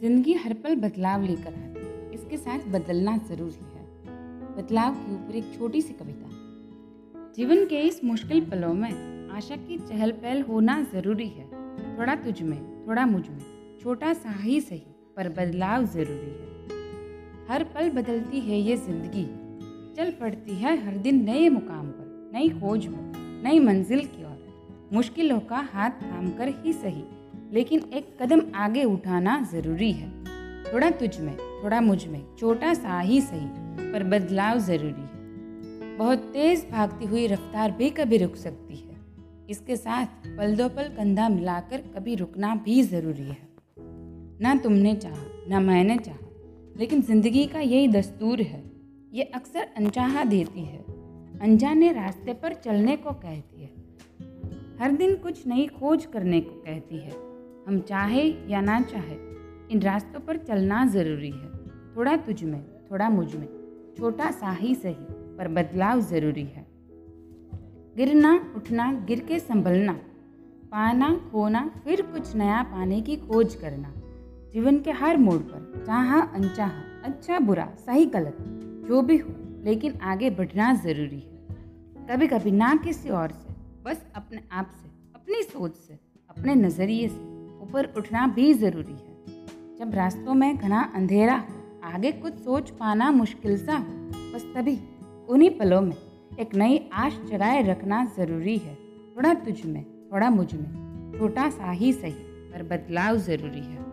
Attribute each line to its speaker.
Speaker 1: ज़िंदगी हर पल बदलाव लेकर आती है। इसके साथ बदलना ज़रूरी है। बदलाव के ऊपर एक छोटी सी कविता। जीवन के इस मुश्किल पलों में आशा की चहल पहल होना ज़रूरी है। थोड़ा तुझ में, थोड़ा मुझमें। छोटा सा ही सही, पर बदलाव ज़रूरी है। हर पल बदलती है ये ज़िंदगी। चल पड़ती है हर दिन नए मुकाम पर, नई खोज में नई मंजिल की ओर। मुश्किलों का हाथ थाम कर ही सही। लेकिन एक कदम आगे उठाना ज़रूरी है। थोड़ा तुझ में, थोड़ा मुझमें, छोटा सा ही सही, पर बदलाव ज़रूरी है। बहुत तेज भागती हुई रफ्तार भी कभी रुक सकती है। इसके साथ पल दो पल कंधा मिलाकर कभी रुकना भी ज़रूरी है। ना तुमने चाहा, ना मैंने चाहा, लेकिन ज़िंदगी का यही दस्तूर है। ये अक्सर अनचाहा देती है। अनजाने रास्ते पर चलने को कहती है। हर दिन कुछ नई खोज करने को कहती है। हम चाहे या ना चाहे, इन रास्तों पर चलना ज़रूरी है। थोड़ा तुझ में, थोड़ा मुझमें, छोटा सा ही सही, पर बदलाव ज़रूरी है। गिरना, उठना, गिर के संभलना, पाना, खोना, फिर कुछ नया पाने की खोज करना, जीवन के हर मोड़ पर, चाहा, अनचाहा अच्छा बुरा, सही, गलत, जो भी हो, लेकिन आगे बढ़ना ज़रूरी है। कभी कभी ना किसी और से, बस अपने आप से, अपनी सोच से, अपने नज़रिए से। ऊपर उठना भी ज़रूरी है। जब रास्तों में घना अंधेरा हो, आगे कुछ सोच पाना मुश्किल सा हो, बस तभी उन्हीं पलों में एक नई आश जगाए रखना ज़रूरी है। थोड़ा तुझ में, थोड़ा मुझमें, छोटा सा ही सही, पर बदलाव ज़रूरी है।